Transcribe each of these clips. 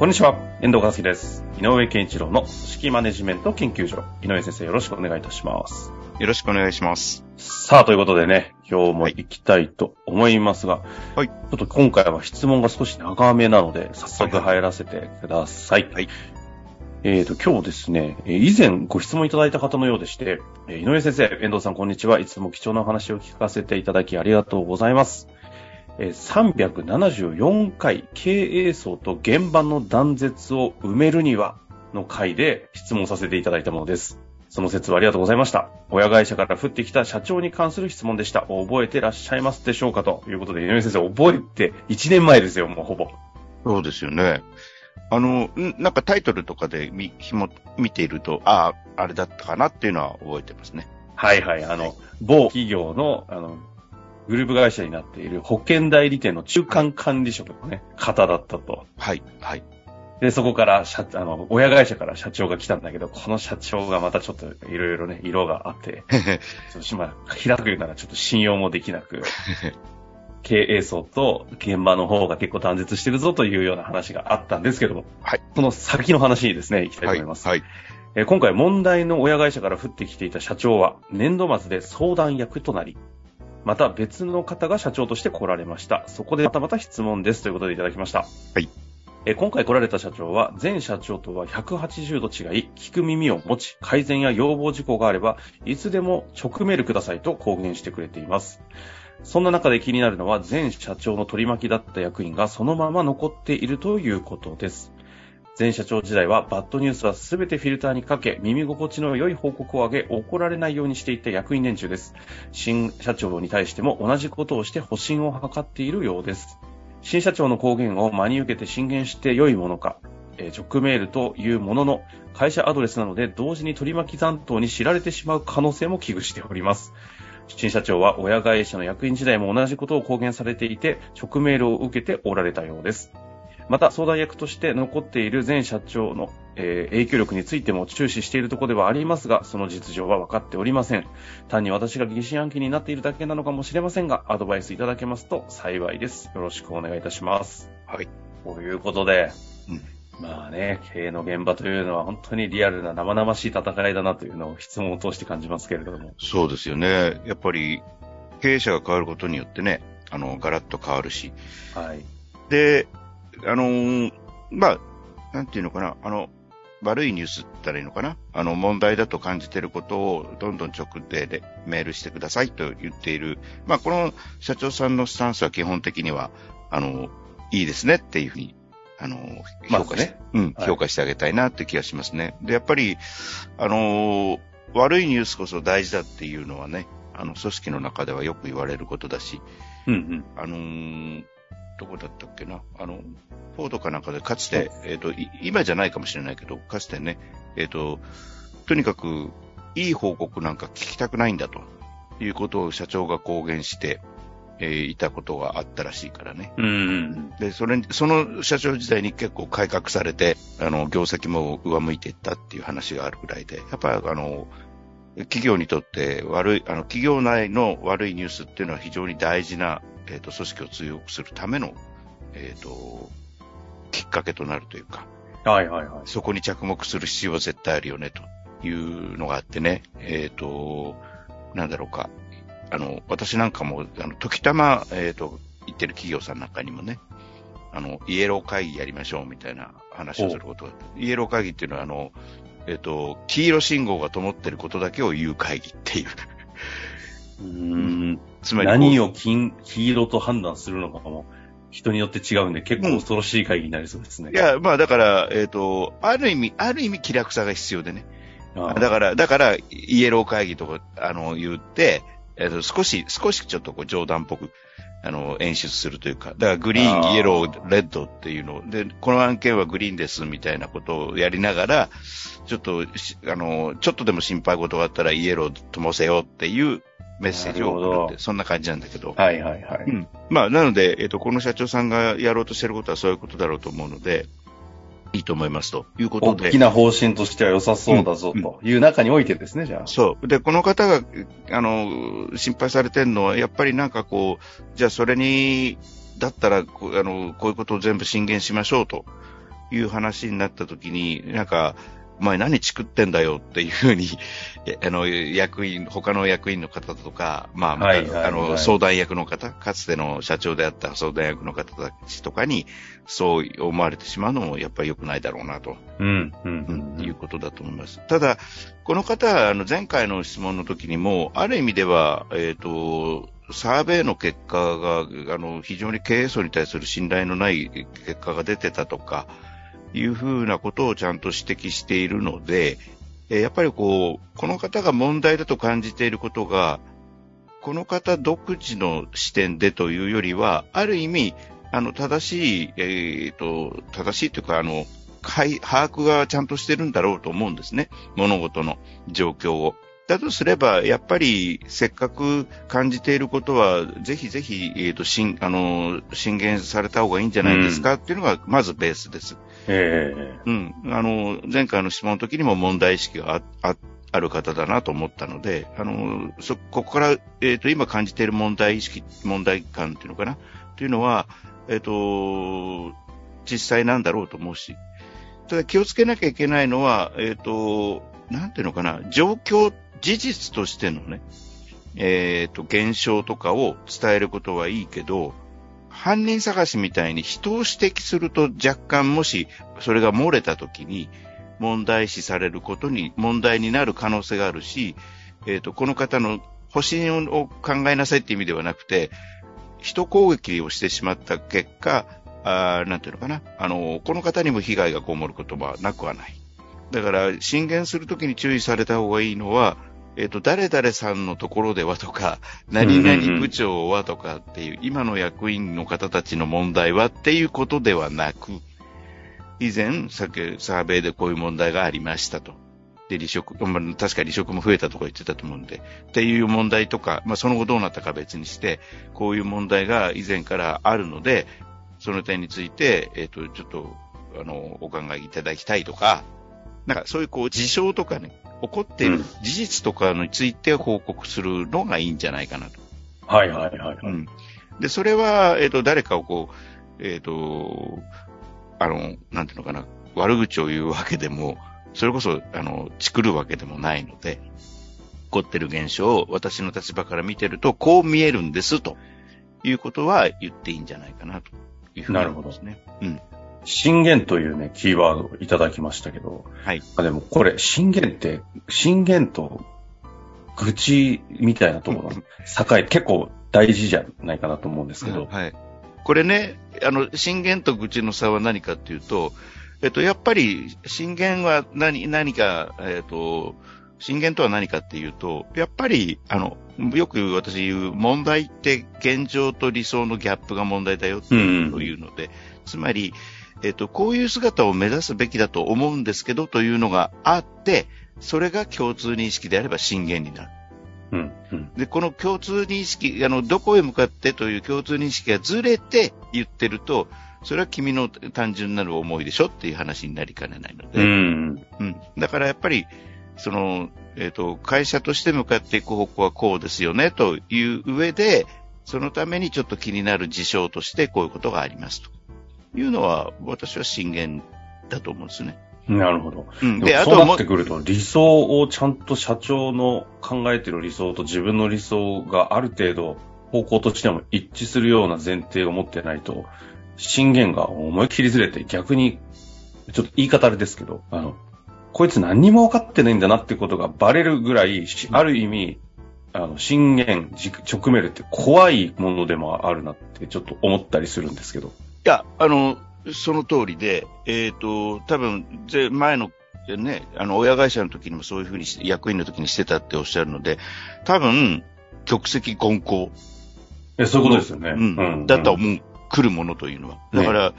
こんにちは、遠藤和樹です。井上健一郎の組織マネジメント研究所。井上先生、よろしくお願いいたします。よろしくお願いします。さあ、ということでね、今日も行きたいと思いますが、はいちょっと今回は質問が少し長めなので、早速入らせてください。はいえーと、今日ですね、えー以前ご質問いただいた方のようでして、えー井上先生、遠藤さん、こんにちは。いつも貴重なお話を聞かせていただきありがとうございます。えー374回経営層と現場の断絶を埋めるにはの回で質問させていただいたものです。その説はありがとうございました。親会社から降ってきた社長に関する質問でした。覚えてらっしゃいますでしょうかということで、井上先生、覚えて1年前ですよ、もうほぼ。そうですよね。あの、んなんかタイトルとかで見、ひも、見ていると、ああ、あれだったかなっていうのは覚えてますね。はいはい。あの、某企業の、あの、グループ会社になっている保険代理店の中間管理職のね、方だったと。はい、はい。で、そこから社、あの、親会社から社長が来たんだけど、この社長がまたちょっといろいろね、色があって、ちょっとまあ、平たく言うならちょっと信用もできなく、経営層と現場の方が結構断絶してるぞというような話があったんですけども、はい。その先の話にですね、行きたいとはい、思います。はい。えー今回問題の親会社から降ってきていた社長は年度末で相談役となり、また別の方が社長として来られました。そこでまたまた質問ですということでいただきました。はい。えー今回来られた社長は前社長とは180度違い、聞く耳を持ち、改善や要望事項があれば、いつでも直メールくださいと公言してくれています。そんな中で気になるのは前社長の取り巻きだった役員がそのまま残っているということです。前社長時代はバッドニュースはすべてフィルターにかけ、耳心地の良い報告を上げ、怒られないようにしていた役員連中です。新社長に対しても同じことをして保身を図っているようです。新社長の公言を真に受けて進言して良いものか、えー直メールというものの、会社アドレスなので同時に取り巻き残党に知られてしまう可能性も危惧しております。新社長は親会社の役員時代も同じことを公言されていて、直メールを受けておられたようです。また、相談役として残っている前社長の、えー影響力についても注視しているところではありますが、その実情は分かっておりません。単に私が疑心暗鬼になっているだけなのかもしれませんが、アドバイスいただけますと幸いです。よろしくお願いいたします。はい。ということで、うんまあね、経営の現場というのは本当にリアルな生々しい戦いだなというのを質問を通して感じますけれども。そうですよね。やっぱり、経営者が変わることによってね、あの、ガラッと変わるし。はい。で、あのーまあ、なんていうのかな、あの、悪いニュースって言ったらいいのかなあの、問題だと感じていることを、どんどん直ででメールしてくださいと言っている。まあ、この社長さんのスタンスは基本的には、あの、いいですねっていうふうに、あの、まあ評価して、ねうん、はい評価してあげたいなって気がしますね。で、やっぱり、あのー悪いニュースこそ大事だっていうのはね、あの、組織の中ではよく言われることだし、うんうん。あのーどこだったっけな？あの、フォードかなんかでかつて、えっ、と、い今じゃないかもしれないけど、かつてね、えっ、と、とにかく、いい報告なんか聞きたくないんだということを社長が公言して、えーいたことがあったらしいからね。うんうん。で、それに、その社長時代に結構改革されて、あの、業績も上向いていったっていう話があるぐらいで、やっぱりあの、企業にとって悪い、あの、企業内の悪いニュースっていうのは非常に大事な、えっ、と、組織を強くするための、えっ、と、きっかけとなるというか、はいはいはい。そこに着目する必要は絶対あるよね、というのがあってね、えっ、と、なんだろうか、あの、私なんかも、あの、時たま、えっ、と、言ってる企業さんなんかにもね、あの、イエロー会議やりましょうみたいな話をすることがあって、イエロー会議っていうのは、あの、えっ、と、黄色信号が灯ってることだけを言う会議っていう。うーん。つまり何を金、黄色と判断するのかも、人によって違うんで、結構恐ろしい会議になりそうですね。いや、まあだから、えっ、と、ある意味、ある意味気楽さが必要でね。あだから、だから、イエロー会議とか、あの、言って、えっと、少し、少しちょっとこう冗談っぽく、あの、演出するというか、だからグリーン、イエロー、レッドっていうの。で、この案件はグリーンですみたいなことをやりながら、ちょっと、あの、ちょっとでも心配事があったらイエロー灯せよっていうメッセージを送るって、そんな感じなんだけど。はいはいはい。うん。まあ、なので、えっ、と、この社長さんがやろうとしてることはそういうことだろうと思うので、いいと思いますということで。大きな方針としては良さそうだぞという中においてですね、じゃあ。そう。で、この方が、あの、心配されてるのは、やっぱりなんかこう、じゃあそれに、だったら、こあの、こういうことを全部進言しましょうという話になったときに、なんか、お前何チクってんだよっていうふうに、あの、役員、他の役員の方とか、まあ、まあ、あの、相談役の方、かつての社長であった相談役の方たちとかに、そう思われてしまうのも、やっぱり良くないだろうなと。うん、うん、うん。いうことだと思います。ただ、この方は、あの、前回の質問の時にも、ある意味では、えっ、ー、と、サーベイの結果が、あの、非常に経営層に対する信頼のない結果が出てたとか、いうふうなことをちゃんと指摘しているので、やっぱりこう、この方が問題だと感じていることが、この方独自の視点でというよりは、ある意味、あの、正しい、えっ、ー、と、正しいというか、あの、把握がちゃんとしてるんだろうと思うんですね。物事の状況を。だとすれば、やっぱり、せっかく感じていることは、ぜひぜひ、えっ、ー、と、しん、あの、進言された方がいいんじゃないですか、うん、っていうのが、まずベースです。ええ。ー、うん。あの、前回の質問の時にも問題意識があ、あ、ある方だなと思ったので、あの、そ、ここから、えっ、ー、と、今感じている問題意識、問題感っていうのかな？というのは、えっ、ー、と、実際なんだろうと思うし、ただ気をつけなきゃいけないのは、えっ、と、なんていうのかな、状況事実としてのね、えっ、と、現象とかを伝えることはいいけど、犯人探しみたいに人を指摘すると若干もしそれが漏れた時に問題視されることに問題になる可能性があるし、えっ、ー、と、この方の保身を考えなさいって意味ではなくて、人攻撃をしてしまった結果、あなんていうのかな、あの、この方にも被害が被ることはなくはない。だから、進言するときに注意された方がいいのは、えっ、ー、と、誰々さんのところではとか、何々部長はとかっていう、今の役員の方たちの問題はっていうことではなく、以前、さっきサーベイでこういう問題がありましたと。で、離職、まあ、確か離職も増えたとか言ってたと思うんで、っていう問題とか、まあ、その後どうなったか別にして、こういう問題が以前からあるので、その点について、えっ、ー、と、ちょっと、あの、お考えいただきたいとか、なんかそういうこう事象とかね、起こっている事実とかについて報告するのがいいんじゃないかなと。はいはいはい、うん。で、それは、えっ、ー、と、誰かをこう、えっ、ー、と、あの、なんていうのかな、悪口を言うわけでも、それこそ、あの、チクるわけでもないので、起こってる現象を私の立場から見てると、こう見えるんですということは言っていいんじゃないかなというふうに思いますね。なるほど。うん。震源というね、キーワードをいただきましたけど、はい。あでもこれ、震源って、震源と愚痴みたいなところの境、結構大事じゃないかなと思うんですけど。はい。これね、あの、震源と愚痴の差は何かっていうと、えっと、やっぱり、震源は何、何か、えっと、震源とは何かっていうと、やっぱり、あの、よく私言う問題って現状と理想のギャップが問題だよっていうので、うん、つまり、えっ、と、こういう姿を目指すべきだと思うんですけどというのがあって、それが共通認識であれば震源になる。うんうん、で、この共通認識、あの、どこへ向かってという共通認識がずれて言ってると、それは君の単純なる思いでしょっていう話になりかねないので。うん、うん。だからやっぱり、その、えっ、ー、と、会社として向かっていく方向はこうですよねという上で、そのためにちょっと気になる事象としてこういうことがありますと。いうのは、私は震源だと思うんですね。なるほど。うん、で、あとそうなってくると、理想をちゃんと社長の考えてる理想と自分の理想がある程度方向としても一致するような前提を持ってないと、震源が思いっきりずれて逆に、ちょっと言い方あれですけど、あの、こいつ何にも分かってないんだなってことがバレるぐらい、ある意味、あの、震源、直面って怖いものでもあるなってちょっと思ったりするんですけど。いや、あの、その通りで、えっ、ー、と、多分、前の、ね、あの、親会社の時にもそういうふうに役員の時にしてたっておっしゃるので、多分、局席混交。え、そういうことですよね。うん。だったらもう来るものというのは。だから、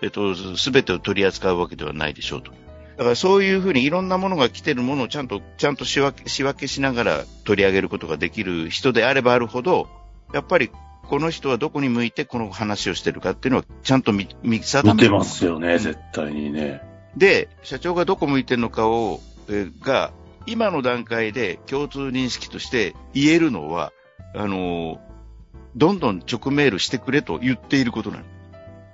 えっと、すべてを取り扱うわけではないでしょうと。だからそういうふうにいろんなものが来てるものをちゃんと、ちゃんと仕分け、仕分けしながら取り上げることができる人であればあるほど、やっぱりこの人はどこに向いてこの話をしてるかっていうのはちゃんと見、見定め見てますよね、絶対にね。で、社長がどこ向いてるのかを、えが、今の段階で共通認識として言えるのは、あのー、どんどん直メールしてくれと言っていることな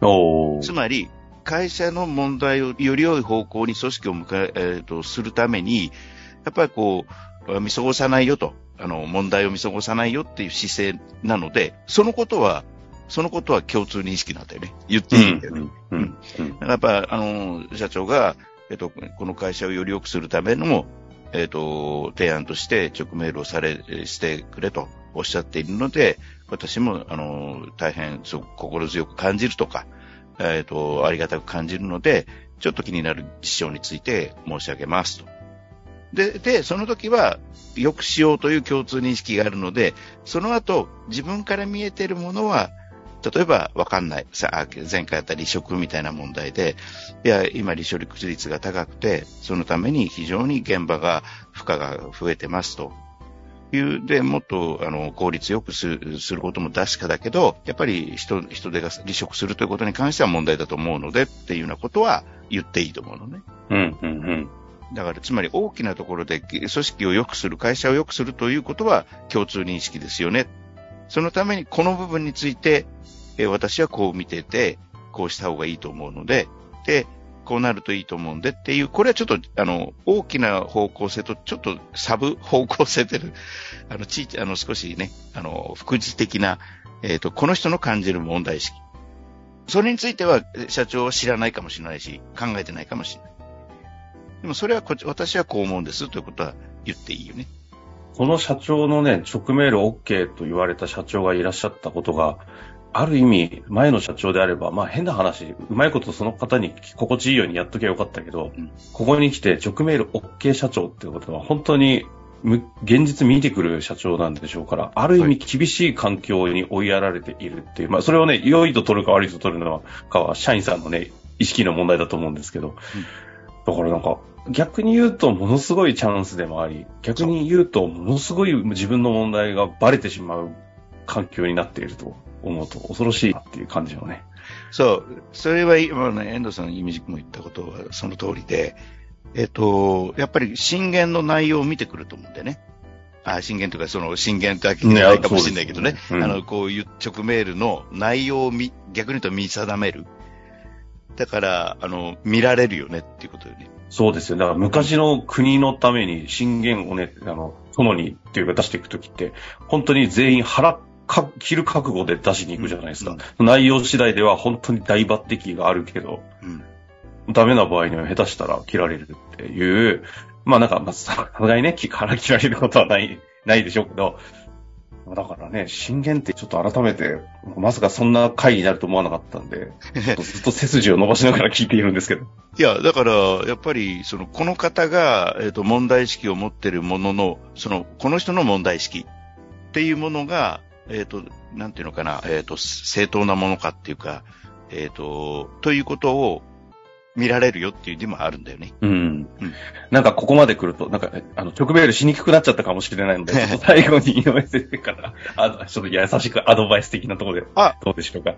の。つまり、会社の問題をより良い方向に組織を迎え、えー、と、するために、やっぱりこう、見過ごさないよと、あの、問題を見過ごさないよっていう姿勢なので、そのことは、そのことは共通認識なんだよね。言っていいんだよね。うん。うん、やっぱ、あの、社長が、えっ、と、この会社をより良くするための、えっ、と、提案として直メールをされ、してくれとおっしゃっているので、私も、あの、大変、そう、心強く感じるとか、えっ、ー、と、ありがたく感じるので、ちょっと気になる事象について申し上げますと。で、で、その時は、よくしようという共通認識があるので、その後、自分から見えているものは、例えば、わかんない。さあ前回やった離職みたいな問題で、いや、今離職率が高くて、そのために非常に現場が、負荷が増えてますと。いう、で、もっと、あの、効率よくすることも確かだけど、やっぱり人、人手が離職するということに関しては問題だと思うので、っていうようなことは言っていいと思うのね。うん、うん、うん。だから、つまり大きなところで組織を良くする、会社を良くするということは共通認識ですよね。そのためにこの部分について、え私はこう見てて、こうした方がいいと思うので、で、こうなるといいと思うんでっていう、これはちょっと、あの、大きな方向性とちょっとサブ方向性でる、あの、ちあの、少しね、あの、副次的な、えっ、ー、と、この人の感じる問題意識。それについては、社長は知らないかもしれないし、考えてないかもしれない。でもそれはこ私はこう思うんですということは言っていいよね。この社長のね、直メール OK と言われた社長がいらっしゃったことが、ある意味、前の社長であれば、まあ変な話、うまいことその方に心地いいようにやっときゃよかったけど、うん、ここに来て直メール OK 社長ってことは本当に現実見てくる社長なんでしょうから、ある意味厳しい環境に追いやられているっていう、まあそれをね、良いと取るか悪いと取るのかは、社員さんのね、意識の問題だと思うんですけど、うん、だからなんか、逆に言うとものすごいチャンスでもあり、逆に言うとものすごい自分の問題がバレてしまう環境になっていると思うと恐ろしいっていう感じのね。そう。それは今ね、遠藤さんのイメージも言ったことはその通りで、えっと、やっぱり震源の内容を見てくると思うんでね。あ、震源というか、その震源だけじゃないかもしれないけどね。ねうん、あの、こういう直メールの内容を見、逆に言うと見定める。だから、あの、見られるよねっていうことよね。そうですよ。だから昔の国のために震源をね、あの、殿にっていうか出していくときって、本当に全員腹か、切る覚悟で出しに行くじゃないですか。うん、内容次第では本当に大抜擢があるけど、うん、ダメな場合には下手したら切られるっていう、まあなんか、まあ、さすがにね、腹切られることはない、ないでしょうけど、だからね、震源ってちょっと改めて、まさかそんな回になると思わなかったんで、っずっと背筋を伸ばしながら聞いているんですけど。いや、だから、やっぱり、その、この方が、えっ、ー、と、問題意識を持ってるものの、その、この人の問題意識っていうものが、えっ、ー、と、なんていうのかな、えっ、ー、と、正当なものかっていうか、えっ、と、ということを見られるよっていう字もあるんだよね。うん。うん、なんかここまで来ると、なんか、あの、直メールしにくくなっちゃったかもしれないので、最後に井上先生から、あちょっと優しくアドバイス的なところで、あどうでしょうか？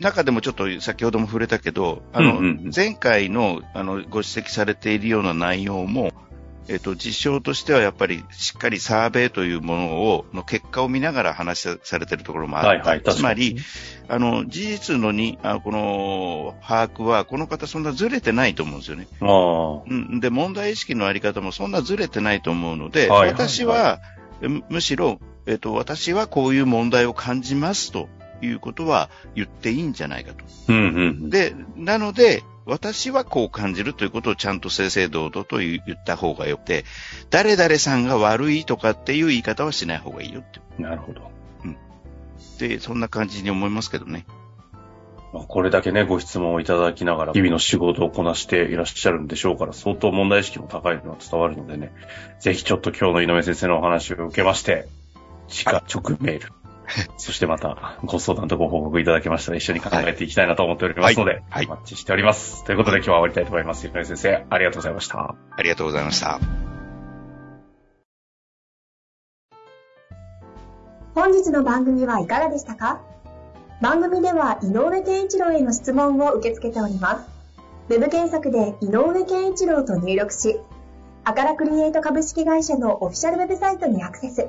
中でもちょっと先ほども触れたけど、あの、うんうん、前回の、あの、ご指摘されているような内容も、えっと、実証としてはやっぱりしっかりサーベイというものを、の結果を見ながら話されているところもある。はいはい、つまり、あの、事実のに、あこの、把握は、この方そんなずれてないと思うんですよね。うん。で、問題意識のあり方もそんなずれてないと思うので、はい、私は、むしろ、えっと、私はこういう問題を感じますということは言っていいんじゃないかと。うんうん、で、なので、私はこう感じるということをちゃんと正々堂々と言った方がよくて、誰々さんが悪いとかっていう言い方はしない方がいいよって。なるほど。うん。で、そんな感じに思いますけどね。これだけね、ご質問をいただきながら、日々の仕事をこなしていらっしゃるんでしょうから、相当問題意識も高いのは伝わるのでね、ぜひちょっと今日の井上先生のお話を受けまして、直直メール。そしてまたご相談とご報告いただけましたら一緒に考えていきたいなと思っておりますので、はい。お待ちしております。ということで今日は終わりたいと思います。ゆかり先生、ありがとうございました。ありがとうございました。本日の番組はいかがでしたか？番組では井上健一郎への質問を受け付けております。ウェブ検索で井上健一郎と入力し、アカラクリエイト株式会社のオフィシャルウェブサイトにアクセス。